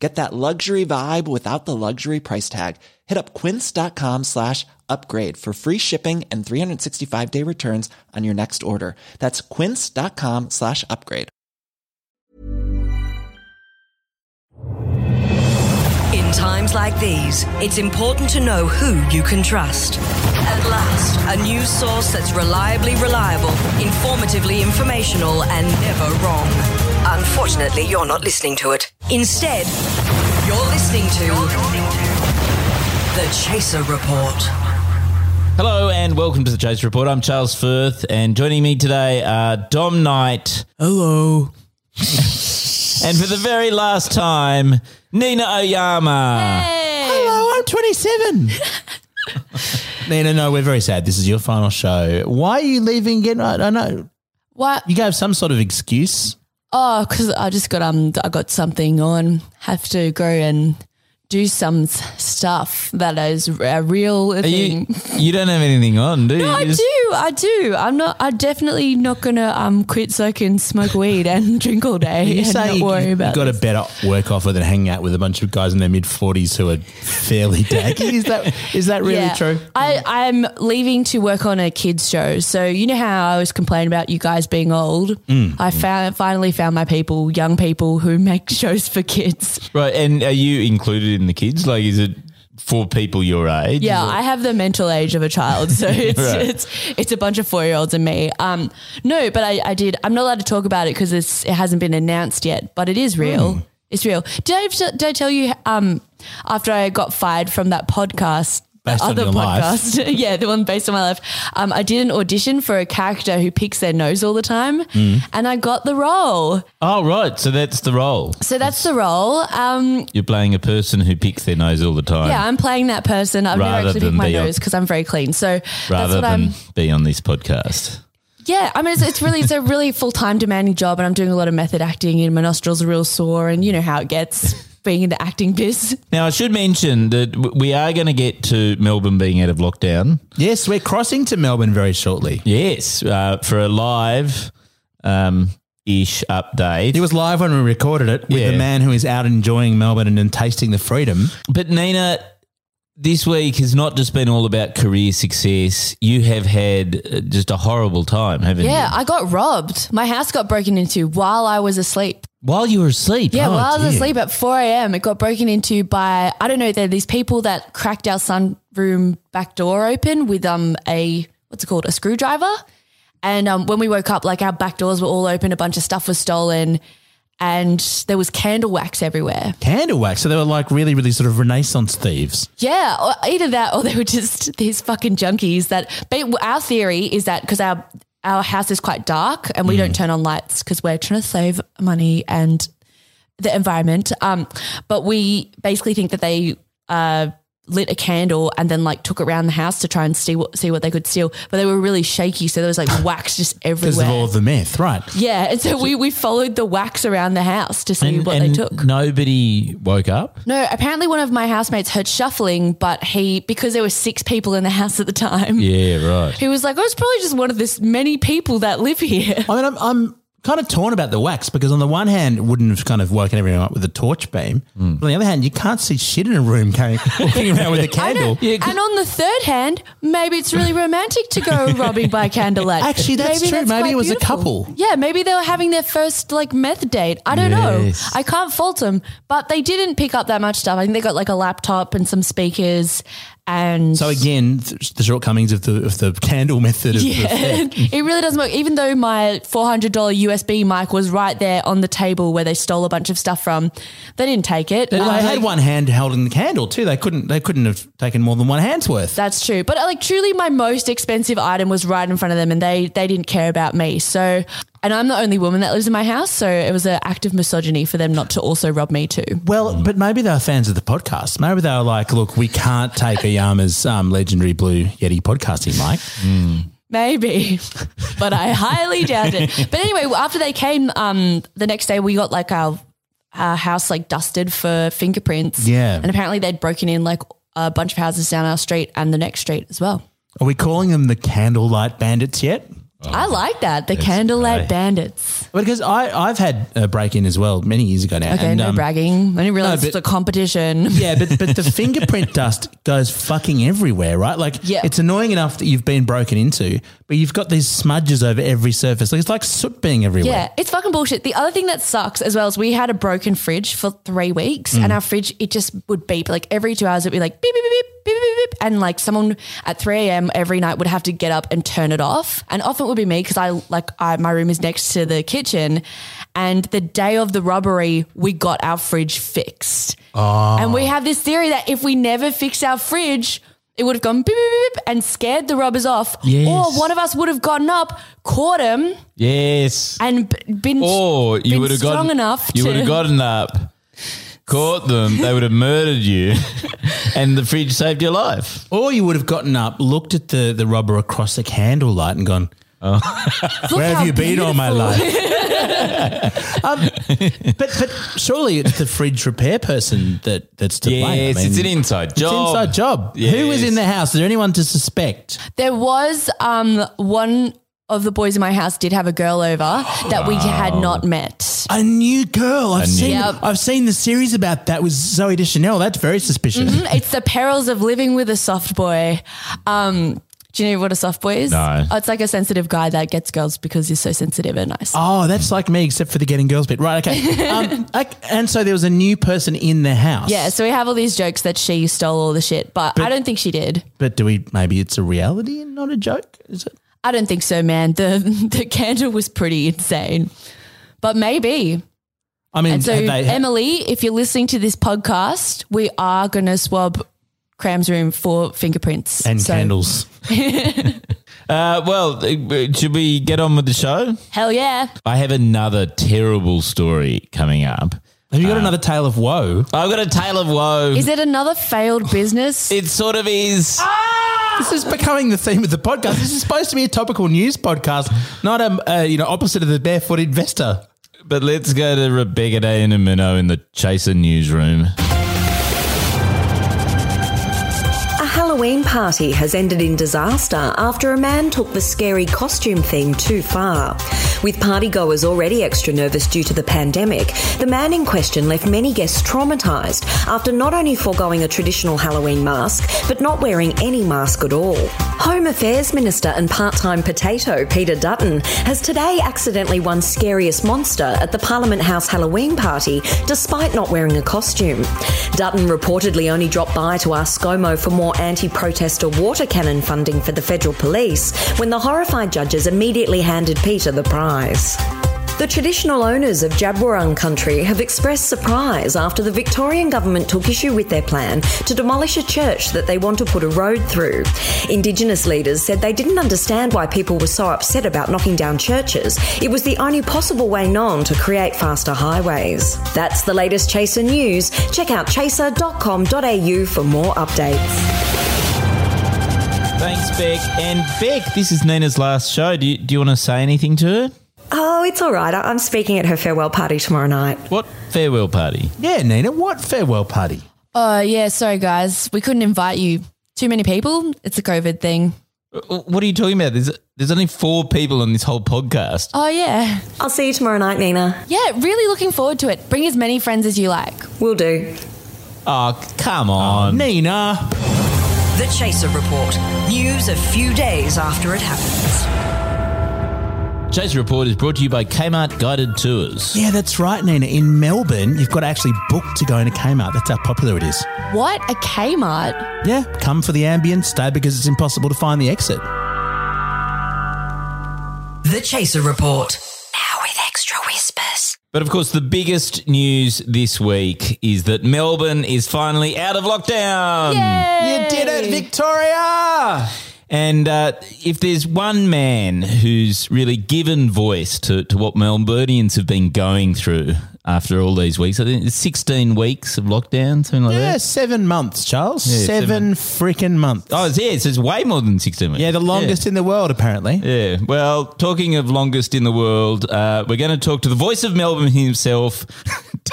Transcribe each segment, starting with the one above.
Get that luxury vibe without the luxury price tag. Hit up quince.com slash upgrade for free shipping and 365 day returns on your next order. That's quince.com slash upgrade. In times like these, it's important to know who you can trust. At last, a news source that's reliably reliable, informatively informational, and never wrong. Unfortunately, you're not listening to it. Instead, you're listening to The Chaser Report. Hello and welcome to the Chaser Report. I'm Charles Firth, and joining me today are Dom Knight. Hello. and for the very last time, Nina Oyama. Hello, I'm 27. Nina, no, we're very sad. This is your final show. Why are you leaving again? I don't know. What? You gave some sort of excuse. Oh, because I just got um, I got something on. Have to go and do some stuff that is a real Are thing. you, you don't have anything on, do you? no, I just- do, I do. I'm not. I'm definitely not gonna um quit so I can smoke weed and drink all day You and say not you, worry you about. got a better work offer than hanging out with a bunch of guys in their mid 40s who are fairly daggy. is that is that really Yeah. true? I, I'm leaving to work on a kids show. So you know how I was complaining about you guys being old. Mm. I found finally found my people, young people who make shows for kids. Right, and are you included in the kids? Like, is it for people your age? Yeah, I have the mental age of a child, so it's Right. it's it's a bunch of four year olds and me. Um, no, but I, I did. I'm not allowed to talk about it because it's it hasn't been announced yet, but it is real. Hmm. It's real. Did I, did I tell you? Um, after I got fired from that podcast. Based on other podcast, yeah, the one based on my life. Um, I did an audition for a character who picks their nose all the time, Hmm. and I got the role. Oh, right. So that's the role. So that's the role. Um, You're playing a person who picks their nose all the time. yeah, I'm playing that person. I've Rather never actually picked my nose because I'm very clean. So that's rather what than I'm. be on this podcast. Yeah, I mean, it's, it's really it's a really full time demanding job, and I'm doing a lot of method acting, and my nostrils are real sore, and you know how it gets being in the acting biz. Now, I should mention that we are going to get to Melbourne being out of lockdown. Yes, we're crossing to Melbourne very shortly. Yes, uh, for a live um, ish update. It was live when we recorded it with Yeah. the man who is out enjoying Melbourne and, and tasting the freedom. But Nina, this week has not just been all about career success. You have had uh, just a horrible time, haven't Yeah, you? Yeah, I got robbed. My house got broken into while I was asleep. While you were asleep. Yeah, Oh, while I was asleep at 4 a.m., it got broken into by, I don't know, there are these people that cracked our sunroom back door open with um a, what's it called, a screwdriver. And um, when we woke up, like our back doors were all open, a bunch of stuff was stolen, and there was candle wax everywhere. Candle wax. So they were like really, really sort of Renaissance thieves. Yeah, or either that or they were just these fucking junkies that. But our theory is that because our our house is quite dark and we don't turn on lights because we're trying to save money and the environment. Um, but we basically think that they uh lit a candle and then like took it around the house to try and see what see what they could steal. But they were really shaky, so there was like wax just everywhere. Because everywhere. of all the meth, right? yeah, and so we we followed the wax around the house to see And, what and they took. nobody woke up. No, apparently one of my housemates heard shuffling, but he because there were six people in the house at the time. Yeah, right. He was like, "Oh, it's probably just one of this many people that live here." I mean, I'm, I'm kind of torn about the wax because on the one hand, it wouldn't have kind of woken everyone up with a torch beam. Hmm. But on the other hand, you can't see shit in a room carrying, walking around with a know. candle. and on the third hand, maybe it's really romantic to go robbing by candlelight. Actually, that's true. Maybe it was a couple. Yeah, maybe they were having their first like meth date. I don't Yes. know. I can't fault them, but they didn't pick up that much stuff. I think they got like a laptop and some speakers. And So again, th- the shortcomings of the of the candle method of Yeah, it really doesn't work. Even though my four hundred dollar USB mic was right there on the table where they stole a bunch of stuff from, they didn't take it. And Um, they had one hand holding the candle too. They couldn't. They couldn't have taken more than one hand's worth. that's true, but uh, like truly, my most expensive item was right in front of them, and they they didn't care about me. So, and I'm the only woman that lives in my house, so it was an act of misogyny for them not to also rob me too. Well, but maybe they were fans of the podcast. Maybe they were like, "Look, we can't take Oyama's um, legendary Blue Yeti podcasting mic. Maybe, but I highly doubt it. But anyway, after they came, um, the next day we got like our, our house like dusted for fingerprints. Yeah. and apparently they'd broken in like a bunch of houses down our street and the next street as well. Are we calling them the candlelight bandits yet? I like that the candlelight great. bandits. Because I, I've had a break in as well many years ago now. Okay, and, no um, bragging. I didn't realize but- it's a competition. Yeah, but but the fingerprint dust goes fucking everywhere, right? Like, Yeah. it's annoying enough that you've been broken into, but you've got these smudges over every surface. Like it's like soot being everywhere. Yeah, it's fucking bullshit. The other thing that sucks as well is we had a broken fridge for three weeks Mm. and our fridge, it just would beep. Like every two hours, it'd be like beep, beep, beep, beep, beep, beep, beep. And like someone at 3 a.m. every night would have to get up and turn it off. And often it would be me because I like, I, my room is next to the kitchen. And the day of the robbery, we got our fridge fixed. And we have this theory that if we never fix our fridge, it would have gone beep, beep, beep, beep and scared the robbers off. Yes. Or one of us would have gotten up, caught him, Yes. and b- been Or you been would have strong gotten enough. You to, would have gotten up, caught them. They would have murdered you, and the fridge saved your life. Or you would have gotten up, looked at the, the robber across the candlelight and gone, Look Where have how you been all my life? um, but but surely it's the fridge repair person that, that's to blame. I Yes, mean, it's an inside it's job. inside job. Who was in the house? Is there anyone to suspect? There was um one of the boys in my house did have a girl over that we had not met. A new girl. I've new- seen. Yep. I've seen the series about that with Zooey Deschanel. That's very suspicious. It's the perils of living with a soft boy. Um, do you know what a soft boy is? No. Oh, it's like a sensitive guy that gets girls because he's so sensitive and nice. Oh, that's like me, except for the getting girls bit. Right. Okay. Um, ok- and so there was a new person in the house. Yeah, so we have all these jokes that she stole all the shit, but, I don't think she did. But do we? Maybe it's a reality and not a joke. Is it? I don't think so, man. The the candle was pretty insane. But maybe. I mean, And so, they, Emily, if you're listening to this podcast, we are going to swab Cram's room for fingerprints and So, candles. Uh, well, uh, should we get on with the show? Hell yeah. I have another terrible story coming up. Have you got another tale of woe? I've got a tale of woe. Is it another failed business? it sort of is. This is becoming the theme of the podcast. This is supposed to be a topical news podcast, not a uh, you know opposite of the barefoot investor. But let's go to Rebecca Day and Minnow in the Chaser newsroom. Halloween party has ended in disaster after a man took the scary costume theme too far. With partygoers already extra nervous due to the pandemic, the man in question left many guests traumatised after not only foregoing a traditional Halloween mask, but not wearing any mask at all. Home Affairs Minister and part time potato Peter Dutton has today accidentally won Scariest Monster at the Parliament House Halloween party despite not wearing a costume. Dutton reportedly only dropped by to ask ScoMo for more anti protester water cannon funding for the federal police when the horrified judges immediately handed Peter the prize. The traditional owners of Djab Wurrung country have expressed surprise after the Victorian government took issue with their plan to demolish a church that they want to put a road through. Indigenous leaders said they didn't understand why people were so upset about knocking down churches. It was the only possible way known to create faster highways. That's the latest Chaser news. Check out chaser.com.au for more updates. Thanks, Beck. And Beck, this is Nina's last show. Do you, do you want to say anything to her? Oh, it's all right. I- I'm speaking at her farewell party tomorrow night. What farewell party? Yeah, Nina, what farewell party? Oh, yeah. Sorry, guys. We couldn't invite you. Too many people. It's a COVID thing. Uh, What are you talking about? There's there's only four people on this whole podcast. Oh, yeah. I'll see you tomorrow night, Nina. Yeah, really looking forward to it. Bring as many friends as you like. Will do. Oh, come ah, on. Nina. The Chaser Report. News a few days after it happens. Chaser Report is brought to you by Kmart Guided Tours. Yeah, that's right, Nina. In Melbourne, you've got to actually book to go into Kmart. That's how popular it is. What? A Kmart? Yeah, come for the ambience, stay because it's impossible to find the exit. The Chaser Report. Now with extra whispers. But of course, the biggest news this week is that Melbourne is finally out of lockdown. You did it, Victoria! And uh, if there's one man who's really given voice to, to what Melburnians have been going through after all these weeks. I think it's 16 weeks of lockdown, something like that. Yeah, that. seven months, Charles. Yeah, seven freaking months. Oh, it's, yeah, it's, it's way more than 16 weeks. Yeah, the longest in the world, apparently. Yeah. Well, talking of longest in the world, uh, we're going to talk to the voice of Melbourne himself,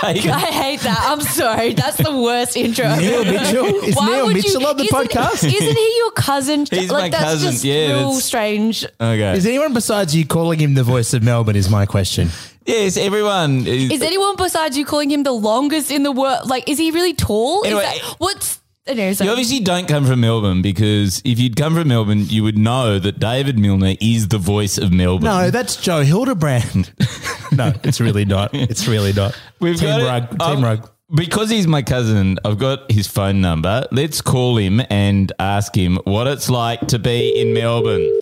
David. I hate that. I'm sorry. That's the worst intro. Neil Mitchell? Is Why Neil would Mitchell on the isn't- podcast? Isn't he your cousin? He's like my that's cousin, just yeah, real that's- strange. Okay. Is anyone besides you calling him the voice of Melbourne? Is my question. yes, everyone. Is, Is anyone besides you calling him the longest in the world? Like, is he really tall? Anyway, is that, what's anyway, so- you obviously don't come from Melbourne because if you'd come from Melbourne, you would know that David Milner is the voice of Melbourne. No, that's Joe Hildebrand. no, it's really not. It's really not. We've Team got it. Team Um, Rug. Because he's my cousin, I've got his phone number. Let's call him and ask him what it's like to be in Melbourne.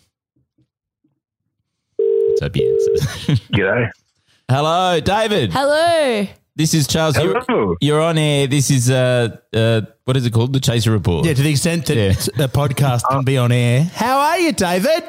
Let's hope he answers. G'day. Hello, David. Hello. This is Charles. You're, you're on air. This is uh, uh, what is it called? The Chaser Report. Yeah, to the extent that Yeah. the podcast can be on air. How are you, David?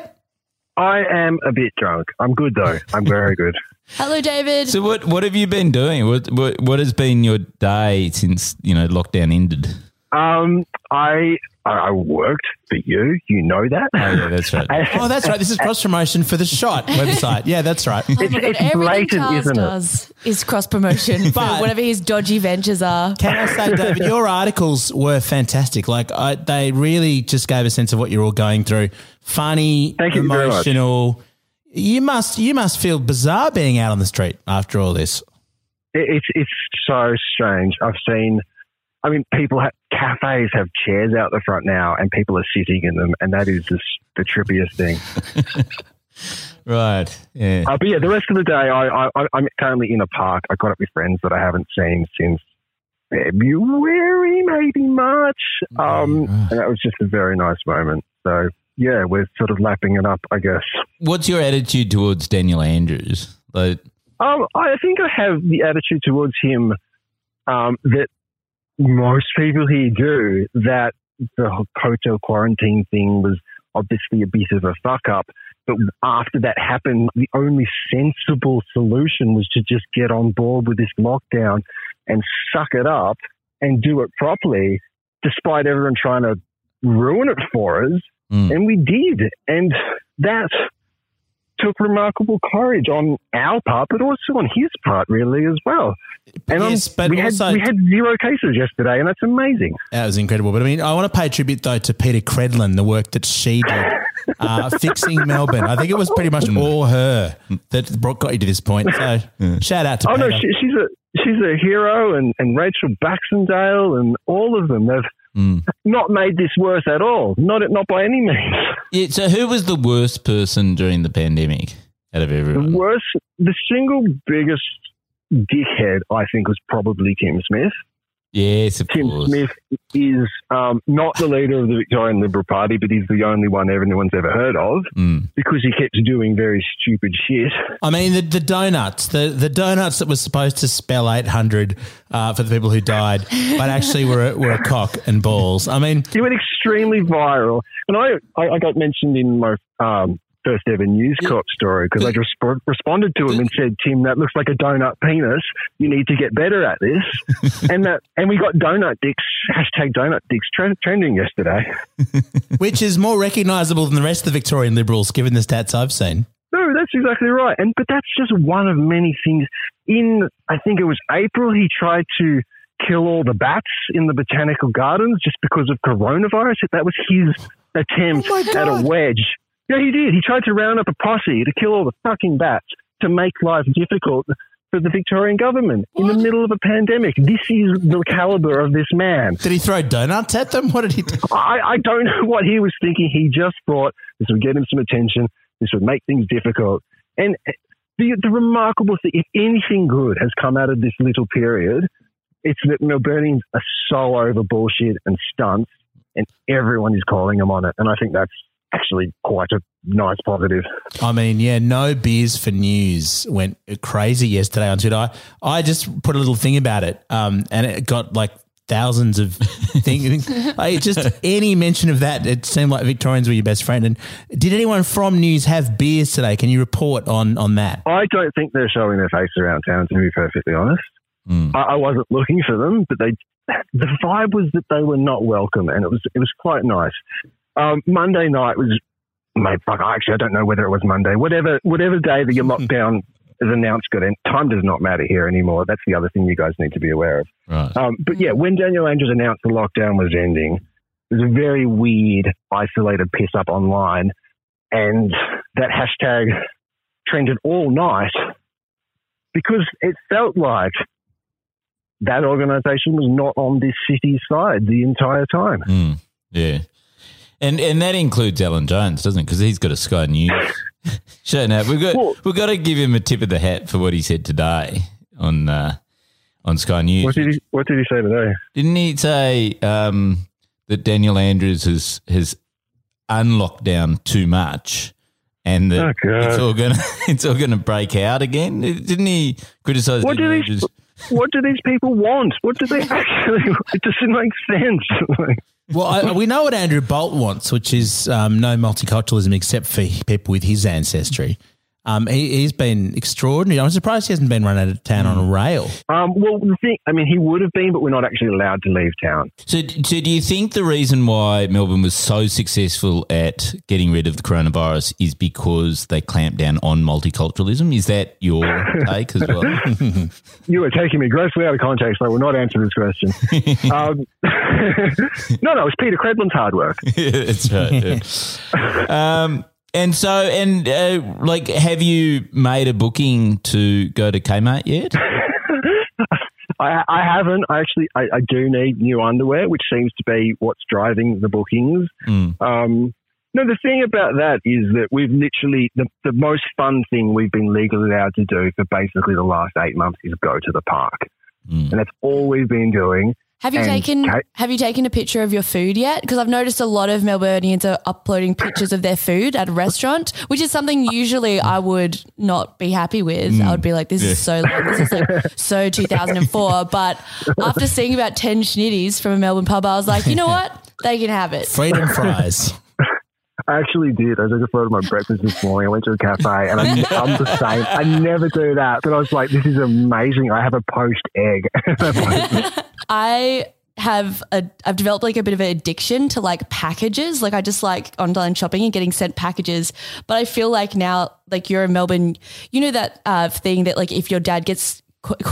I am a bit drunk. I'm good though. I'm very good. Hello, David. So what what have you been doing? What what what has been your day since you know lockdown ended? Um, I I worked for you. You know that. Oh yeah, that's right. Oh, that's right. This is cross promotion for the Shot website. Yeah, that's right. Oh my God, it's blatant, Charles isn't it? does is cross promotion for But- whatever his dodgy ventures are. Can I say, David, your articles were fantastic. Like, I, they really just gave a sense of what you're all going through. Funny, Thank you very much. emotional. You must, you must feel bizarre being out on the street after all this. It's it's so strange. I've seen. I mean, people have cafes have chairs out the front now, and people are sitting in them, and that is just the trippiest thing. Right. Yeah. Uh, but yeah, the rest of the day, I, I I'm currently in a park. I got up with friends that I haven't seen since February, maybe March. Um, and that was just a very nice moment. So yeah, we're sort of lapping it up, I guess. What's your attitude towards Daniel Andrews? Like, Um, I think I have the attitude towards him um, that most people here do. That the hotel quarantine thing was obviously a bit of a fuck up, but after that happened, the only sensible solution was to just get on board with this lockdown and suck it up and do it properly, despite everyone trying to ruin it for us. Mm. And we did, and that took remarkable courage on our part, but also on his part, really, as well. And yes, but we, also had, we had zero cases yesterday, and that's amazing. that was incredible. But I mean, I want to pay tribute though to Peta Credlin, the work that she did uh, fixing Melbourne. I think it was pretty much all her that brought got you to this point. So shout out to Oh Peta. no, she, she's a she's a hero, and, and Rachel Baxendale, and all of them. They've Mm. not made this worse at all. Not not by any means. yeah. So who was the worst person during the pandemic out of everyone? The worst, the single biggest dickhead, I think, was probably Tim Smith. Yes, of Tim course. Smith is um, not the leader of the Victorian Liberal Party, but he's the only one everyone's ever heard of Mm. because he keeps doing very stupid shit. I mean, the, the donuts, the, the donuts that were supposed to spell 800 uh, for the people who died, but actually were, a- were a cock and balls. I mean, He went extremely viral, and I I, I got mentioned in my um, first ever News Corp story because I just resp- responded to him and said, "Tim, that looks like a donut penis. You need to get better at this." and that and we got donut dicks hashtag donut dicks tre- trending yesterday. which is more recognisable than the rest of the Victorian Liberals, given the stats I've seen. No, that's exactly right. And but that's just one of many things. In I think it was April, he tried to kill all the bats in the botanical gardens just because of coronavirus. That was his oh attempt Oh at a wedge. Yeah, he did. He tried to round up a posse to kill all the fucking bats to make life difficult for the Victorian government in the middle of a pandemic. This is the caliber of this man. Did he throw donuts at them? What did he do? I, I don't know what he was thinking. He just thought this would get him some attention. This would make things difficult. And the, the remarkable thing, if anything good has come out of this little period, it's that Melburnians are so over bullshit and stunts, and everyone is calling them on it. And I think that's actually quite a nice positive. I mean, yeah, no beers for news went crazy yesterday on Twitter. I, I just put a little thing about it, um, and it got like thousands of things. like just any mention of that, it seemed like Victorians were your best friend. And did anyone from News have beers today? Can you report on on that? I don't think they're showing their face around town, to be perfectly honest. I, I wasn't looking for them, but they the vibe was that they were not welcome, and it was it was quite nice. Um, Monday night was, mate, fuck, actually, I don't know whether it was Monday, whatever whatever day that your lockdown is announced. Good, and time does not matter here anymore. That's the other thing you guys need to be aware of. Right. Um, but yeah, when Daniel Andrews announced the lockdown was ending, there's a very weird, isolated piss up online, and that hashtag trended all night because it felt like that organisation was not on this city's side the entire time. Mm, yeah. And and that includes Alan Jones, doesn't it? Because he's got a Sky News show now. We've got Well- we've got to give him a tip of the hat for what he said today on uh, on Sky News. What did he What did he say today? Didn't he say um, that Daniel Andrews has has unlocked down too much, and that Oh, it's all gonna it's all gonna break out again? Didn't he criticise? What do Daniel these Andrews? What do these people want? What do they actually? It doesn't make sense. Well, I, we know what Andrew Bolt wants, which is um, no multiculturalism except for people with his ancestry. Um, he, he's been extraordinary. I'm surprised he hasn't been run out of town on a rail. um, well, the thing, I mean, he would have been, but we're not actually allowed to leave town. So, so do you think the reason why Melbourne was so successful at getting rid of the coronavirus is because they clamped down on multiculturalism? Is that your take as well? You are taking me grossly out of context. I will not answer this question. um, no, no, it's Peta Credlin's hard work. That's right. yeah. um, and so, and uh, like, have you made a booking to go to Kmart yet? I, I haven't. I actually, I, I do need new underwear, which seems to be what's driving the bookings. Mm. Um, no, the thing about that is that we've literally the, the most fun thing we've been legally allowed to do for basically the last eight months is go to the park, Mm. and that's all we've been doing. Have you And taken Have you taken a picture of your food yet? Because I've noticed a lot of Melburnians are uploading pictures of their food at a restaurant, which is something usually I would not be happy with. I would be like, "This is mm. so. This is like so 2004." But after seeing about ten schnitties from a Melbourne pub, I was like, you know what? They can have it. Freedom fries. I actually did. I took a photo of my breakfast this morning. I went to a cafe, and I'm, I'm the same. I never do that, but I was like, "This is amazing." I have a poached egg. I have a I've developed like a bit of an addiction to like packages. Like I just like online shopping and getting sent packages. But I feel like now like you're in Melbourne, you know that uh, thing that like if your dad gets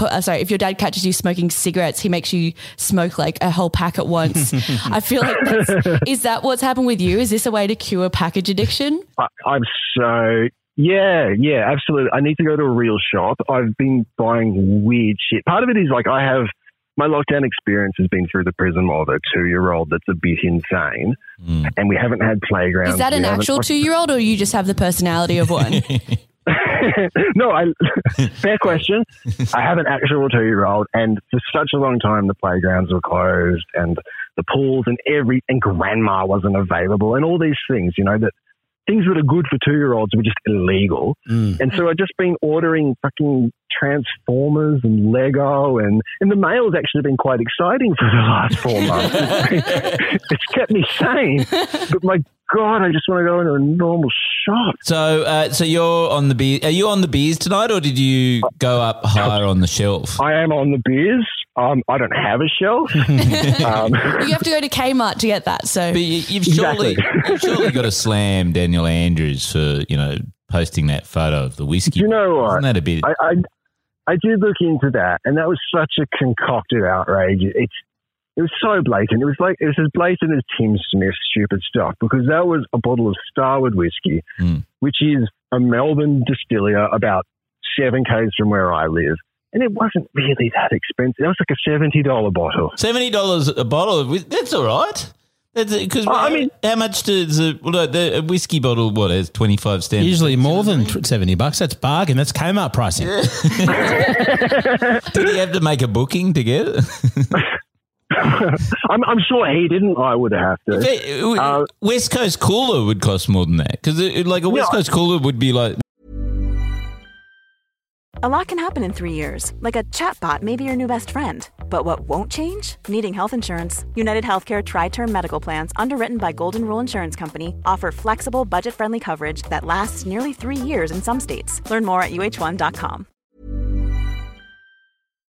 Uh, sorry, if your dad catches you smoking cigarettes, he makes you smoke like a whole pack at once. I feel like that's, is that what's happened with you? Is this a way to cure package addiction? I, I'm so yeah, yeah, absolutely. I need to go to a real shop. I've been buying weird shit. Part of it is like I have my lockdown experience has been through the prism of a two year old that's a bit insane, hmm. and we haven't had playgrounds. Is that an actual two year old or you just have the personality of one? no, I. fair question. I have an actual two-year-old, and for such a long time, the playgrounds were closed, and the pools, and every, and grandma wasn't available, and all these things. You know that things that are good for two-year-olds were just illegal, mm. and so I've just been ordering fucking Transformers and Lego, and and the mail's actually been quite exciting for the last four months. It's kept me sane, but my God, I just want to go into a normal shop. So, uh, so you're on the beer. Are you on the beers tonight, or did you go up higher on the shelf? I am on the beers. Um, I don't have a shelf. um, you have to go to Kmart to get that. So But you, you've surely, Exactly. you've surely got to slam Daniel Andrews for you know posting that photo of the whiskey. you know what? Isn't that a bit? I, I I did look into that, and that was such a concocted outrage. It's it was so blatant. It was like it was as blatant as Tim Smith's stupid stuff because that was a bottle of Starward whiskey, Mm. which is a Melbourne distiller about seven k's from where I live. And it wasn't really that expensive. It was like a seventy dollar bottle. Seventy dollars a bottle. That's all right. Because Oh, I mean- how much does a, well, no, the, a whiskey bottle? What has twenty five cents? Usually more than 70 bucks. That's bargain. That's Kmart pricing. Did he have to make a booking to get it? I'm, I'm sure he didn't. I would have to. Uh, West Coast cooler would cost more than that because like a West No. Coast cooler would be like A lot can happen in three years, like a chatbot may be your new best friend. But what won't change? Needing health insurance. United Healthcare Tri Term Medical Plans, underwritten by Golden Rule Insurance Company, offer flexible, budget friendly coverage that lasts nearly three years in some states. Learn more at uh1.com.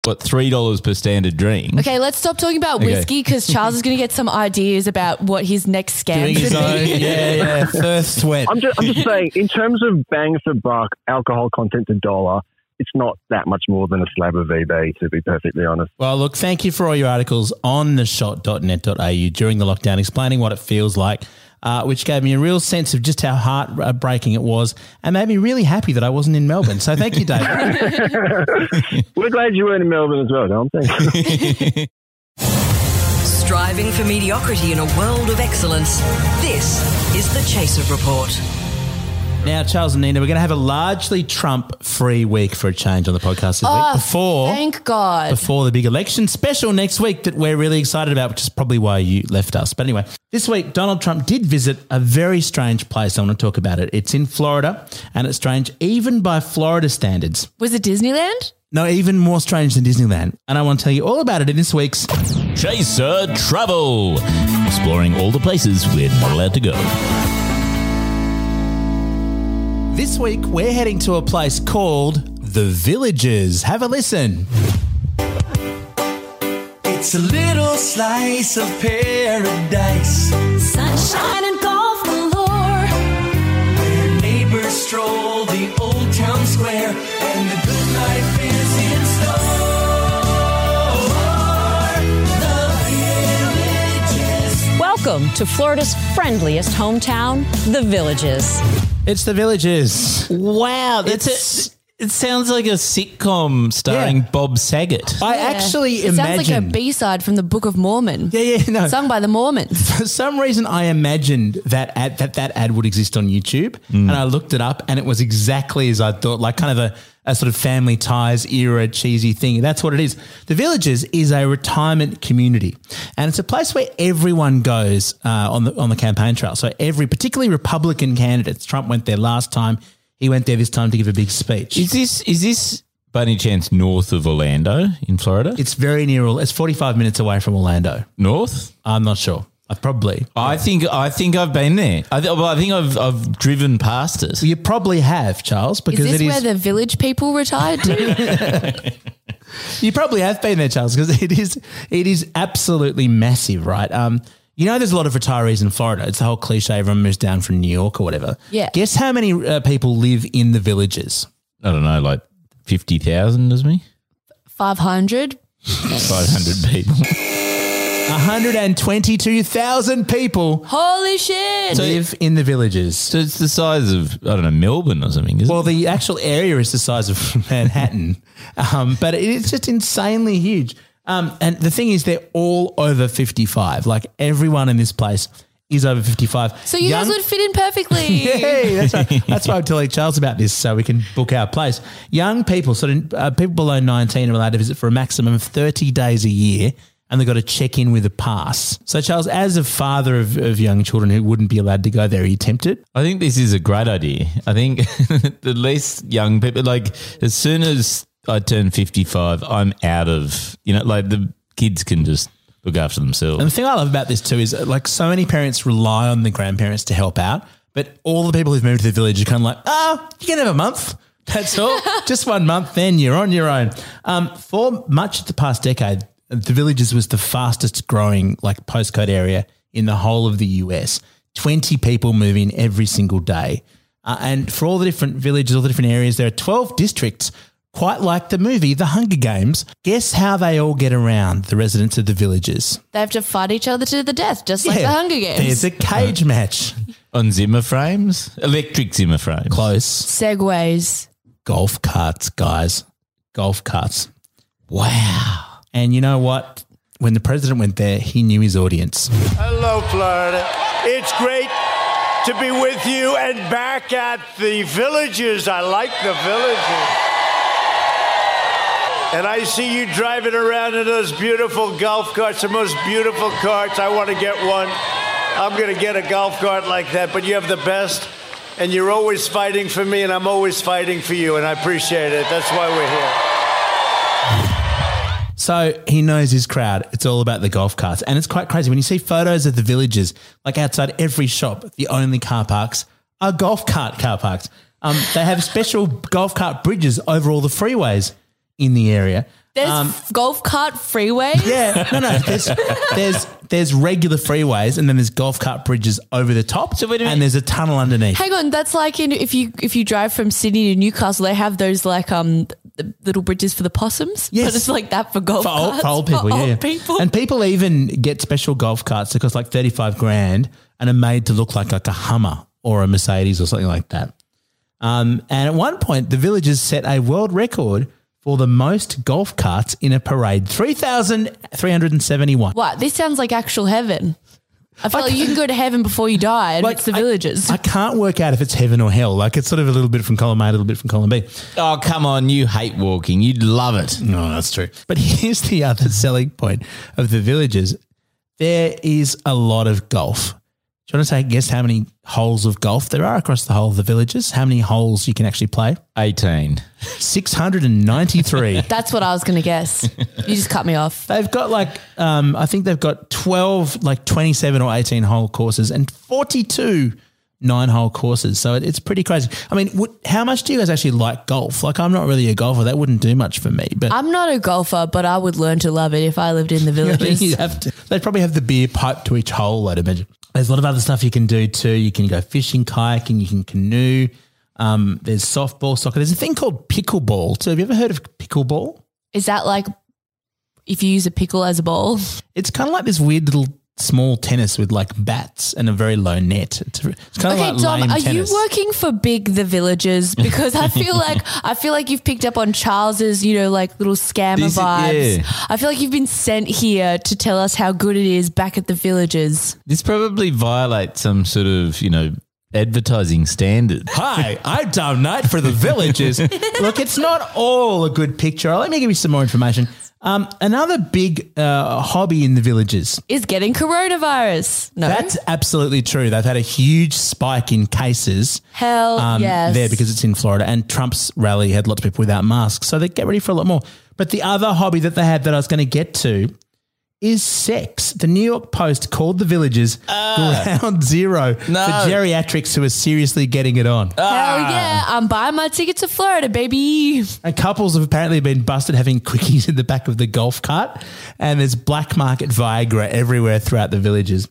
What three dollars per standard drink? Okay, let's stop talking about Okay. whiskey because Charles is going to get some ideas about what his next scam Doing should his own, be. yeah, yeah, first sweat. I'm just, I'm just saying, in terms of bang for buck, alcohol content to dollar, it's not that much more than a slab of VB, to be perfectly honest. Well, look, thank you for all your articles on the shot.net.au during the lockdown, explaining what it feels like, uh, which gave me a real sense of just how heartbreaking it was and made me really happy that I wasn't in Melbourne. So thank you, David. We're glad you weren't in Melbourne as well, Dom. Thanks. Striving for mediocrity in a world of excellence. This is the Chaser Report. Now, Charles and Nina, we're going to have a largely Trump free week for a change on the podcast this Oh, week before. Thank God. before the big election special next week that we're really excited about, which is probably why you left us. But anyway, this week, Donald Trump did visit a very strange place. I want to talk about it. It's in Florida, and it's strange even by Florida standards. Was it Disneyland? No, even more strange than Disneyland. And I want to tell you all about it in this week's. Chaser Travel, exploring all the places we're not allowed to go. This week, we're heading to a place called The Villages. Have a listen. It's a little slice of paradise Sunshine and golf galore. where neighbors stroll the old town square and the good life is in store. The villages. Welcome to Florida's friendliest hometown, The Villages. It's The Villages. Wow, that's It's- it. It sounds like a sitcom starring Yeah. Bob Saget. I Yeah. actually it imagine. sounds like a B side from the Book of Mormon. yeah, yeah, no. Sung by the Mormons. For some reason, I imagined that ad, that that ad would exist on YouTube, and I looked it up, and it was exactly as I thought, like kind of a, a sort of Family Ties era cheesy thing. That's what it is. The Villages is a retirement community, and it's a place where everyone goes uh, on the on the campaign trail. So every, particularly Republican candidates, Trump went there last time. He went there this time to give a big speech. Is this is this by any chance north of Orlando in Florida? It's very near. It's forty five minutes away from Orlando. north. I'm not sure. I probably. I think I think I've been there. I, th- well, I think I've I've driven past it. You probably have, Charles, Is because this it where is. the village people retired to? You probably have been there, Charles, because it is it is absolutely massive, right? Um, you know, there's a lot of retirees in Florida. It's the whole cliche. Everyone moves down from New York or whatever. Yeah. Guess how many uh, people live in the villages? I don't know, like fifty thousand, does me 500? five hundred people. 122,000 people Holy shit. live in the villages. So it's the size of I don't know Melbourne or something. Isn't Well, it? the actual area is the size of Manhattan, um, but it's just insanely huge. Um, and the thing is, they're all over 55. Like everyone in this place is over 55. so you guys would fit in perfectly. Yay, that's right. That's why I'm telling Charles about this so we can book our place. Young people, so uh, people below 19 are allowed to visit for a maximum of 30 days a year and they've got to check in with a pass. So, Charles, as a father of, of young children who wouldn't be allowed to go there, are you tempted? I think this is a great idea. I think the least young people, like as soon as I turn fifty five, I'm out of you know, like the kids can just look after themselves. And the thing I love about this too is uh, like so many parents rely on the grandparents to help out, but all the people who've moved to the village are kind of like, ah, you can have a month. That's all. Just one month, then you're on your own. Um, for much of the past decade, the villages was the fastest growing like postcode area in the whole of the US. 20 people move in every single day. Uh, and for all the different villages, all the different areas, there are 12 districts, quite like the movie The Hunger Games. Guess how they all get around, the residents of the villages? They have to fight each other to the death, just like the Hunger Games. There's a cage uh, match. On Zimmer frames, electric Zimmer frames. Close. Segways. Golf carts, guys. Golf carts. Wow. And you know what? When the president went there, he knew his audience. Hello, Florida. It's great to be with you and back at the villages. I like the villages. And I see you driving around in those beautiful golf carts, the most beautiful carts. I want to get one. I'm going to get a golf cart like that, but you have the best. And you're always fighting for me, and I'm always fighting for you, and I appreciate it. That's why we're here. So he knows his crowd. It's all about the golf carts. And it's quite crazy. When you see photos of the villages, like outside every shop, the only car parks are golf cart car parks. Um, they have special golf cart bridges over all the freeways in the area. There's Um, golf cart freeways. yeah, no, no. There's, there's there's regular freeways, and then there's golf cart bridges over the top, So wait a minute. and there's a tunnel underneath. Hang on, that's like in if you if you drive from Sydney to Newcastle, they have those like um the little bridges for the possums. Yes. but it's like that for golf for old, carts for old people, yeah, old yeah. people. And people even get special golf carts that cost like thirty five grand and are made to look like like a Hummer or a Mercedes or something like that. Um, and at one point, the villagers set a world record for the most golf carts in a parade three thousand three hundred and seventy one. what? This sounds like actual heaven. I feel like you can go to heaven before you die, and Like, it's the I- villagers. I can't work out if it's heaven or hell. Like it's sort of a little bit from column A, a little bit from column B. Oh, come on. You hate walking. You'd love it. No, that's true. But here's the other selling point of the villages. There is a lot of golf. Do you want to take a guess how many holes of golf there are across the whole of the villages? How many holes you can actually play? 18. 693. That's what I was going to guess. You just cut me off. they've got like, um, I think they've got 12, like 27 or 18 hole courses and 42 nine hole courses. So it, it's pretty crazy. I mean, would, how much do you guys actually like golf? Like, I'm not really a golfer. That wouldn't do much for me. But I'm not a golfer, but I would learn to love it if I lived in the villages. You'd have to, they'd probably have the beer pipe to each hole, I'd imagine. There's a lot of other stuff you can do too. You can go fishing, kayaking, you can canoe. Um, there's softball, soccer. There's a thing called pickleball too. Have you ever heard of pickleball? Is that like if you use a pickle as a ball? It's kind of like this weird little small tennis with like bats and a very low net. It's, it's kind of like. Okay, like Dom, lame are tennis. you working for Big the Villagers? Because I feel like I feel like you've picked up on Charles's, you know, like little scammer This vibes. yeah. I feel like you've been sent here to tell us how good it is back at the Villagers. This probably violates some sort of, you know, advertising standard. Hi, I'm Dom Knight for the Villages. Look, it's not all a good picture. Let me give you some more information. Um, another big uh, hobby in the villages Is getting coronavirus? No, That's absolutely true. They've had a huge spike in cases hell um, yes. there because it's in Florida, and Trump's rally had lots of people without masks. So they get ready for a lot more. But the other hobby that they had that I was going to get to is sex. The New York Post called the villages ground zero No. for geriatrics who are seriously getting it on. hell yeah! I'm buying my ticket to Florida, baby. And couples have apparently been busted having quickies in the back of the golf cart, and there's black market Viagra everywhere throughout the villages.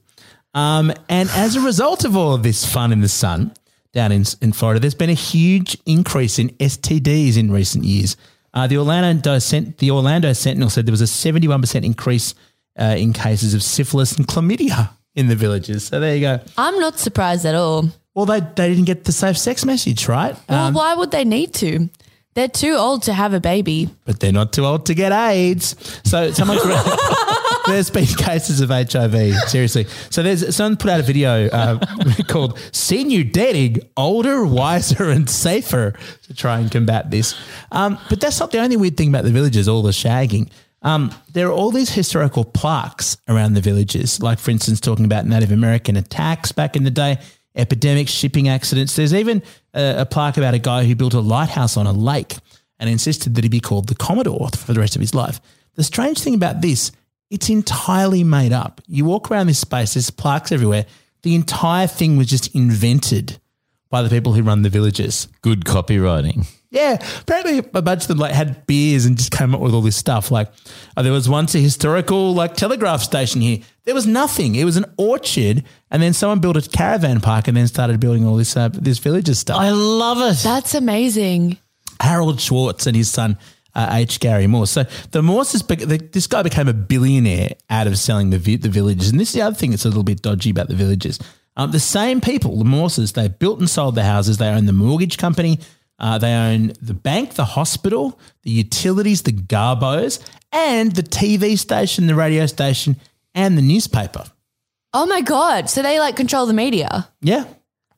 Um, and as a result of all of this fun in the sun down in, in Florida, there's been a huge increase in STDs in recent years. Uh, the Orlando Cent- the Orlando Sentinel said there was a 71% increase uh, in cases of syphilis and chlamydia in the villages. So there you go. I'm not surprised at all. Well, they, they didn't get the safe sex message, right? Well, Um, why would they need to? They're too old to have a baby. but they're not too old to get AIDS. So there's been cases of HIV. Seriously. So there's someone put out a video uh, called "Senior Dating: Older, Wiser, and Safer" to try and combat this. Um, but that's not the only weird thing about the villages. All the shagging. Um, there are all these historical plaques around the villages, like for instance, talking about Native American attacks back in the day, epidemics, shipping accidents. There's even a, a plaque about a guy who built a lighthouse on a lake and insisted that he be called the Commodore for the rest of his life. The strange thing about this, it's entirely made up. You walk around this space, there's plaques everywhere. The entire thing was just invented by the people who run the villages. Good copywriting. Yeah, apparently a bunch of them like had beers and just came up with all this stuff. Like uh, there was once a historical like telegraph station here. There was nothing. It was an orchard, and then someone built a caravan park, and then started building all this uh, this villages stuff. I love it. That's amazing. Harold Schwartz and his son uh, H. Gary Morse. So the Morses, bec- the, this guy became a billionaire out of selling the vi- the villages. And this is the other thing that's a little bit dodgy about the villages. Um, the same people, the Morses, they built and sold the houses. They own the mortgage company. Uh, they own the bank, the hospital, the utilities, the garbos, and the TV station, the radio station, and the newspaper. Oh my god! So they like control the media. Yeah.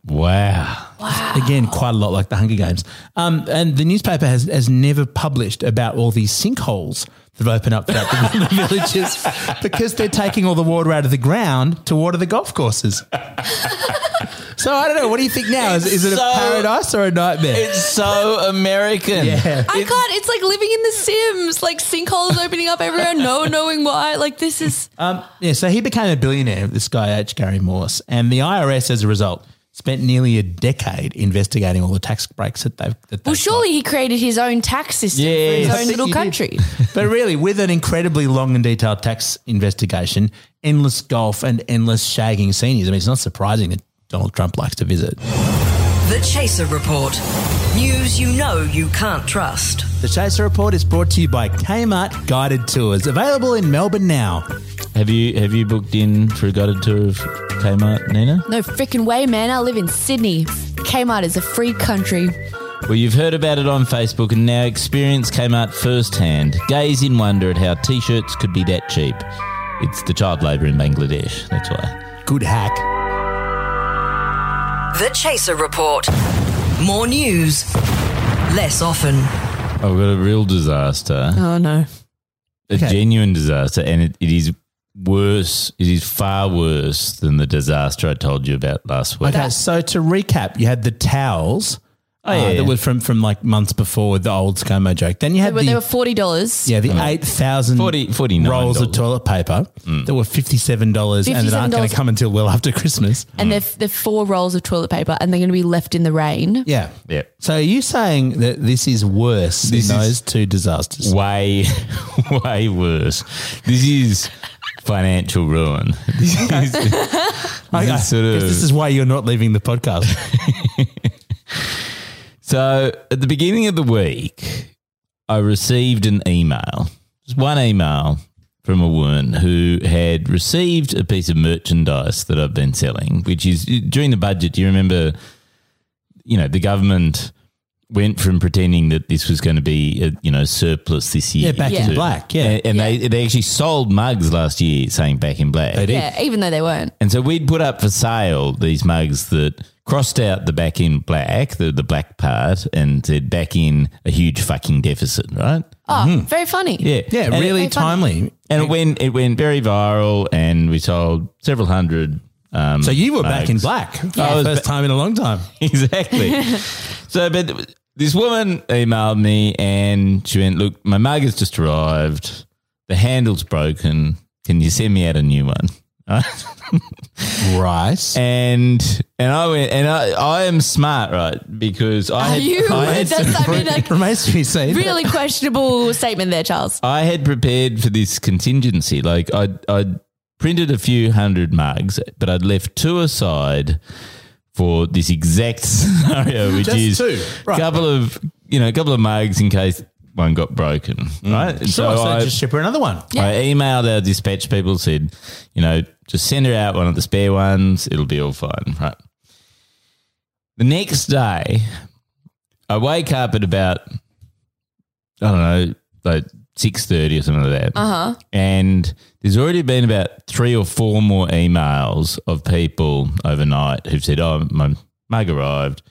Wow. wow. Again, quite a lot like the Hunger Games. Um, and the newspaper has, has never published about all these sinkholes that have opened up throughout the, the villages because they're taking all the water out of the ground to water the golf courses. so So I don't know. What do you think now? Is, is it So- a paradise or a nightmare? It's so American. yeah. I can't. It's like living in The Sims, like sinkholes opening up everywhere, no knowing why. Like this is. Um, yeah, so he became a billionaire, this guy H. Gary Morse, and the IRS, as a result, spent nearly a decade investigating all the tax breaks that they've. That Well, they've surely he created his own tax system for his own little country. But really, with an incredibly long and detailed tax investigation, endless golf, and endless shagging seniors, I mean, it's not surprising that Donald Trump likes to visit. The Chaser Report. News you know you can't trust. The Chaser Report is brought to you by Kmart Guided Tours, available in Melbourne now. Have you have you booked in for a guided tour of Kmart, Nina? No freaking way, man. I live in Sydney. Kmart is a free country. Well, you've heard about it on Facebook and now experience Kmart firsthand. Gaze in wonder at how t-shirts could be that cheap. It's the child labour in Bangladesh. That's why. Good hack. The Chaser Report. More news, less often. Oh, I've got a real disaster, Oh no. a Okay. genuine disaster, and it, it is worse. It is far worse than the disaster I told you about last week. Okay, so to recap, you had the towels. Oh, yeah, uh, yeah. that were from from like months before the old ScoMo joke. Then you They had were, the they were forty dollars. yeah the eight thousand 40 $49. rolls of toilet paper that were fifty seven dollars and that aren't going $57. to come until well after Christmas. And they're, they're four rolls of toilet paper, and they're going to be left in the rain. Yeah. Yeah. So are you saying that this is worse This than is- those two disasters? way, way worse. This is financial ruin. This is, this I is sort of, this is why you're not leaving the podcast. So at the beginning of the week, I received an email, just one email from a woman who had received a piece of merchandise that I've been selling, which is during the budget. Do you remember? You know, the government went from pretending that this was going to be a you know surplus this year. Yeah, back in black, yeah. and, and they they actually sold mugs last year saying back in black. They did. Yeah, even though they weren't. And so we'd put up for sale these mugs that crossed out the back in black, the, the black part, and said back in a huge fucking deficit, right? Oh, very funny. Yeah. Yeah, And really Very funny. timely. And it went it went very viral and we sold several hundred um So you were back in mugs. black for I the first ba- time in a long time. exactly. so, but this woman emailed me and she went, "Look, my mug has just arrived. The handle's broken. Can you send me out a new one?" Right? Right. and and I went, and I I am smart, right? Because I Are had, you? I had, That's, I mean, like, Remains to be seen. really questionable statement there, Charles. I had prepared for this contingency. Like I I printed a few hundred mugs, but I'd left two aside for this exact scenario, which Just is two. a Right. couple of you know a couple of mugs in case one got broken, right? Mm. Sure, so, I, just ship her another one. I emailed our dispatch people, said, you know, just send her out one of the spare ones. It'll be all fine, right? The next day, I wake up at about, I don't know, like six thirty or something like that. Uh huh. And there's already been about three or four more emails of people overnight who've said, "Oh, my mug arrived.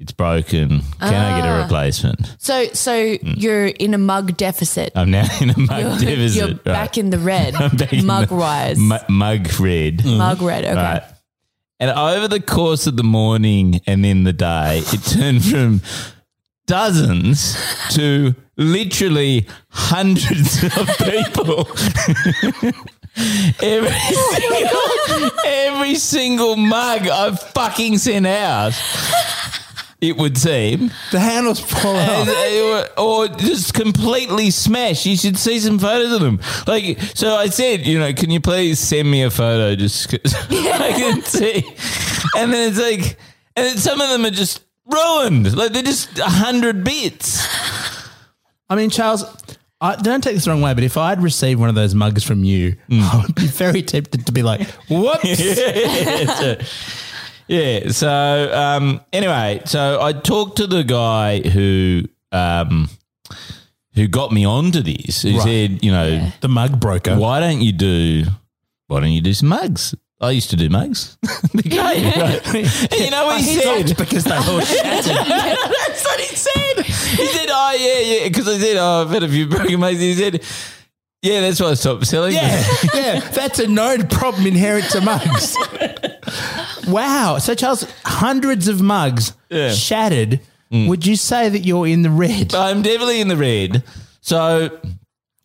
It's broken. Can I get a Ah. replacement?" So, so you're in a mug deficit. I'm now in a mug you're, deficit. you're right? back in the red, I'm back in mug wise, Mu- mug red. mug red. Okay. Right. And over the course of the morning and then the day, it turned from dozens to literally hundreds of people. every, single, every single mug I've fucking sent out, it would seem, The handle's and off. were- or just completely smashed. You should see some photos of them. Like, so I said, you know, can you please send me a photo just 'cause I can see? And then it's like, and then some of them are just ruined. Like they're just a hundred bits. I mean, Charles, I, don't take this the wrong way, but if I'd received one of those mugs from you, mm. I would be very tempted to be like, whoops. yeah. So um, anyway, so I talked to the guy who um, who got me onto this. He Right. said, you know, the mug broker. why don't you do why don't you do some mugs? I used to do mugs. Great. right? And you know what he said? because they all shattered. That's what he said. He said, "Oh yeah, yeah," because I said, "Oh, I've had a few broken mugs." He said, "Yeah, that's why I stopped selling." Yeah, yeah, that's a known problem inherent to mugs. Wow. So, Charles, hundreds of mugs Yeah. shattered. Mm. Would you say that you're in the red? I'm definitely in the red. So,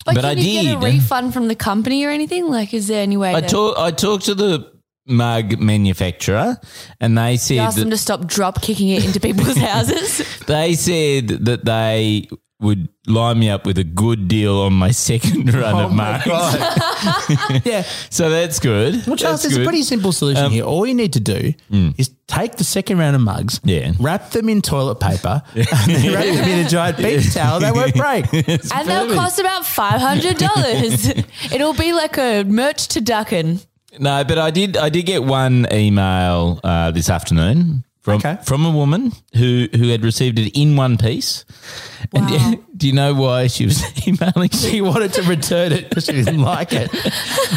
But, but can I you get a did. refund from the company or anything? Like, is there any way I to talk, I talked to the mug manufacturer, and they said ask them that, to stop drop kicking it into people's houses? they said that they would line me up with a good deal on my second run Oh of mugs. yeah. So that's good. Well, Charles, there's a pretty simple solution Um, here. All you need to do is take the second round of mugs, Yeah. wrap them in toilet paper, and then wrap them in a giant beach towel. They won't break. and they'll cost about five hundred dollars. It'll be like a merch turducken. No, but I did. I did get one email uh, this afternoon from Okay. from a woman who who had received it in one piece. And Wow. do you know why she was emailing? She wanted to return it because she didn't like it.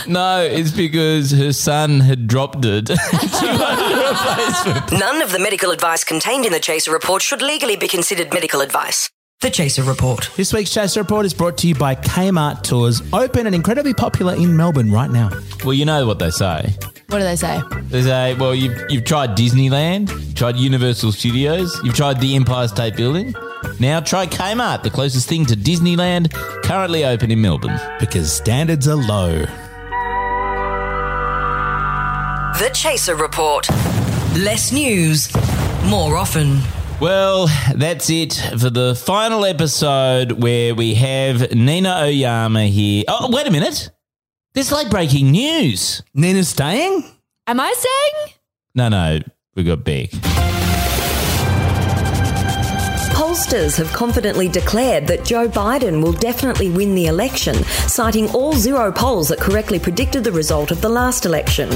No, it's because her son had dropped it. she wanted a replacement. None of the medical advice contained in the Chaser report should legally be considered medical advice. The Chaser report. This week's Chaser Report is brought to you by Kmart Tours, open and incredibly popular in Melbourne right now. Well, you know what they say. What do they say? They say, well, you've you've tried Disneyland, you've tried Universal Studios, you've tried the Empire State Building. Now try Kmart, the closest thing to Disneyland, currently open in Melbourne. Because standards are low. The Chaser report. Less news, more often. Well, that's it for the final episode where we have Nina Oyama here. Oh, wait a minute. There's late breaking news. Nina's staying? Am I saying? No, no, we got Beck. Pollsters have confidently declared that Joe Biden will definitely win the election, citing all zero polls that correctly predicted the result of the last election.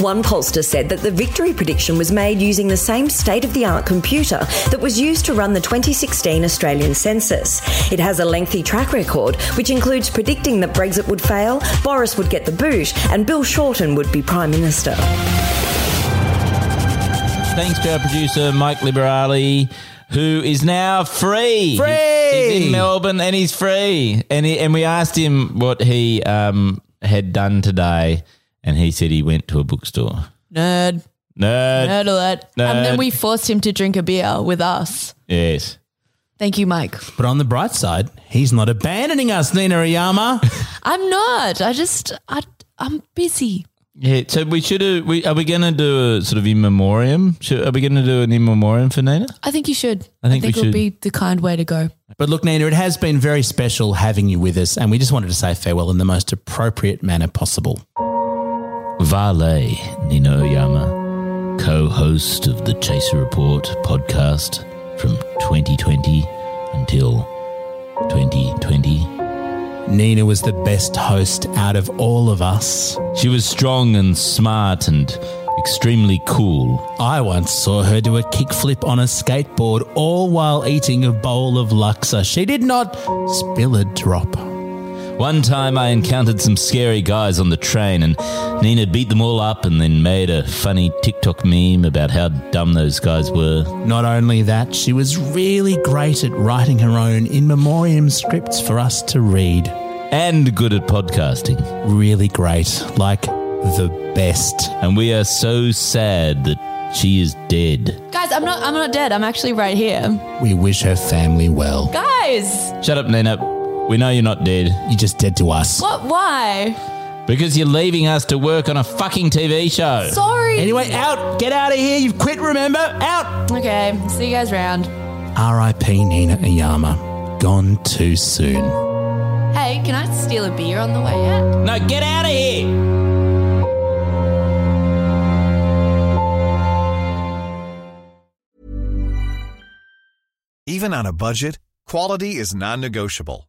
One pollster said that the victory prediction was made using the same state of the art computer that was used to run the 2016 Australian census. It has a lengthy track record, which includes predicting that Brexit would fail, Boris would get the boot, and Bill Shorten would be Prime Minister. Thanks to our producer, Mike Liberali, who is now free. Free! He's in Melbourne and he's free. And, he, and we asked him what he um, had done today, and he said he went to a bookstore. Nerd. Nerd. Nerd alert. Nerd. And then we forced him to drink a beer with us. Yes. Thank you, Mike. But on the bright side, he's not abandoning us, Nina Oyama. I'm not. I just, I, I'm busy. Yeah, so we should have. We, are we going to do a sort of in memoriam? Should, are we going to do an in memoriam for Nina? I think you should. I think we it would be the kind way to go. But look, Nina, it has been very special having you with us, and we just wanted to say farewell in the most appropriate manner possible. Vale Nina Oyama, co host of the Chaser Report podcast from 2020 until 2020. Nina was the best host out of all of us. She was strong and smart and extremely cool. I once saw her do a kickflip on a skateboard all while eating a bowl of laksa. She did not spill a drop. One time I encountered some scary guys on the train and Nina beat them all up and then made a funny TikTok meme about how dumb those guys were. Not only that, she was really great at writing her own in memoriam scripts for us to read. And good at podcasting. Really great, like the best. And we are so sad that she is dead. Guys, I'm not, I'm not dead. I'm actually right here. We wish her family well. Guys, Shut up, Nina. We know you're not dead. You're just dead to us. what? Why? Because you're leaving us to work on a fucking TV show. Sorry. Anyway, out! Get out of here! You've quit, remember? Out! Okay. See you guys around. R.I.P. Nina Oyama. Gone too soon. Hey, can I steal a beer on the way out? No, get out of here! Even on a budget, quality is non-negotiable.